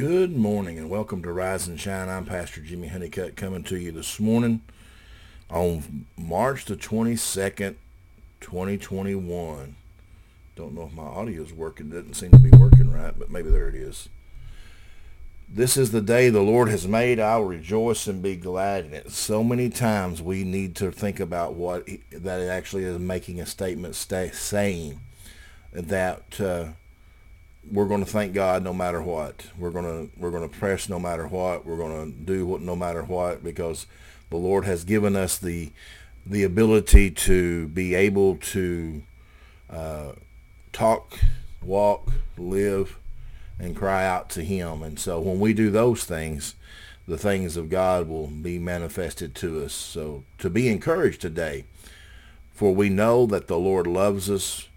Good morning and welcome to Rise and Shine. I'm Pastor Jimmy Honeycutt coming to you this morning on March the 22nd, 2021. Don't know if my audio is working. It doesn't seem to be working right, but maybe there it is. This is the day the Lord has made. I will rejoice and be glad in it. So many times we need to think about what that it actually is making a statement saying that uh, we're going to thank God no matter what. We're going to we're going to press no matter what. We're going to do what no matter what because the Lord has given us the the ability to be able to uh, talk, walk, live, and cry out to Him. And so when we do those things, the things of God will be manifested to us. So to be encouraged today, for we know that the Lord loves us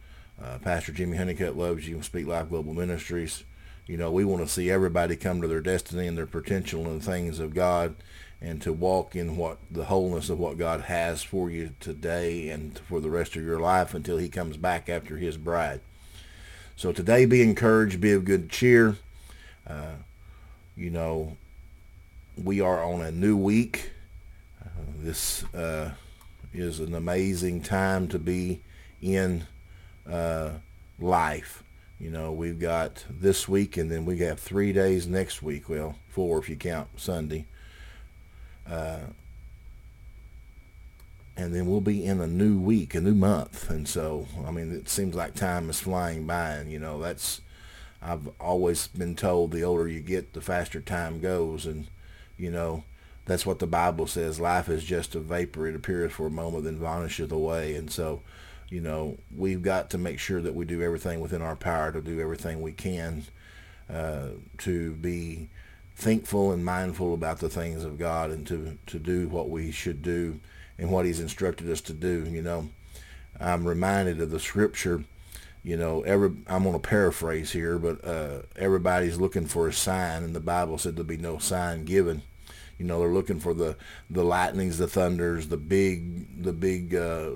uh, Pastor Jimmy Honeycutt loves you. Speak Life Global Ministries. You know, we want to see everybody come to their destiny and their potential and things of God and to walk in what the wholeness of what God has for you today and for the rest of your life until he comes back after his bride. So today be encouraged, be of good cheer. Uh, you know, we are on a new week. Uh, this uh, is an amazing time to be in uh, life. You know, we've got this week and then we have three days next week. Well, four if you count Sunday. Uh, and then we'll be in a new week, a new month. And so, I mean, it seems like time is flying by. And, you know, that's, I've always been told the older you get, the faster time goes. And, you know, that's what the Bible says. Life is just a vapor. It appears for a moment, then vanisheth away. And so, you know, we've got to make sure that we do everything within our power to do everything we can uh, to be thankful and mindful about the things of God and to, to do what we should do and what he's instructed us to do. You know, I'm reminded of the scripture, you know, every, I'm going to paraphrase here, but uh, everybody's looking for a sign and the Bible said there'll be no sign given. You know, they're looking for the, the lightnings, the thunders, the big, the big, uh,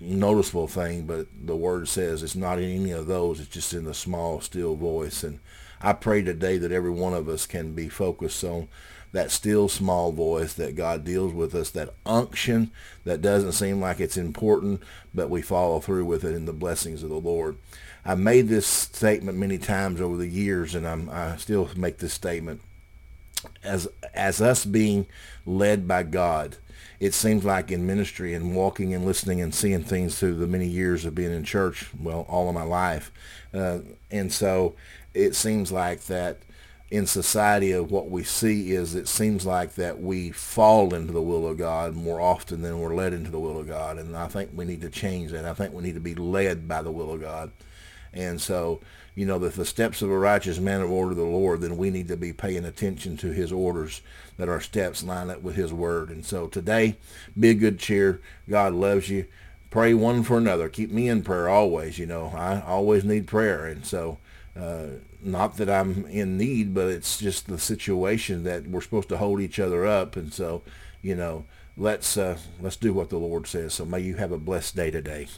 noticeable thing, but the word says it's not in any of those. It's just in the small, still voice. And I pray today that every one of us can be focused on that still small voice that God deals with us, that unction that doesn't seem like it's important, but we follow through with it in the blessings of the Lord. I've made this statement many times over the years, and I'm, I still make this statement. As, as us being led by God, it seems like in ministry and walking and listening and seeing things through the many years of being in church, well, all of my life. Uh, and so it seems like that in society of what we see is it seems like that we fall into the will of God more often than we're led into the will of God. And I think we need to change that. I think we need to be led by the will of God. And so, you know, if the steps of a righteous man are ordered the Lord, then we need to be paying attention to his orders, that our steps line up with his word. And so today, be a good cheer. God loves you. Pray one for another. Keep me in prayer always. You know, I always need prayer. And so, uh, not that I'm in need, but it's just the situation that we're supposed to hold each other up. And so, you know, let's uh, let's do what the Lord says. So may you have a blessed day today.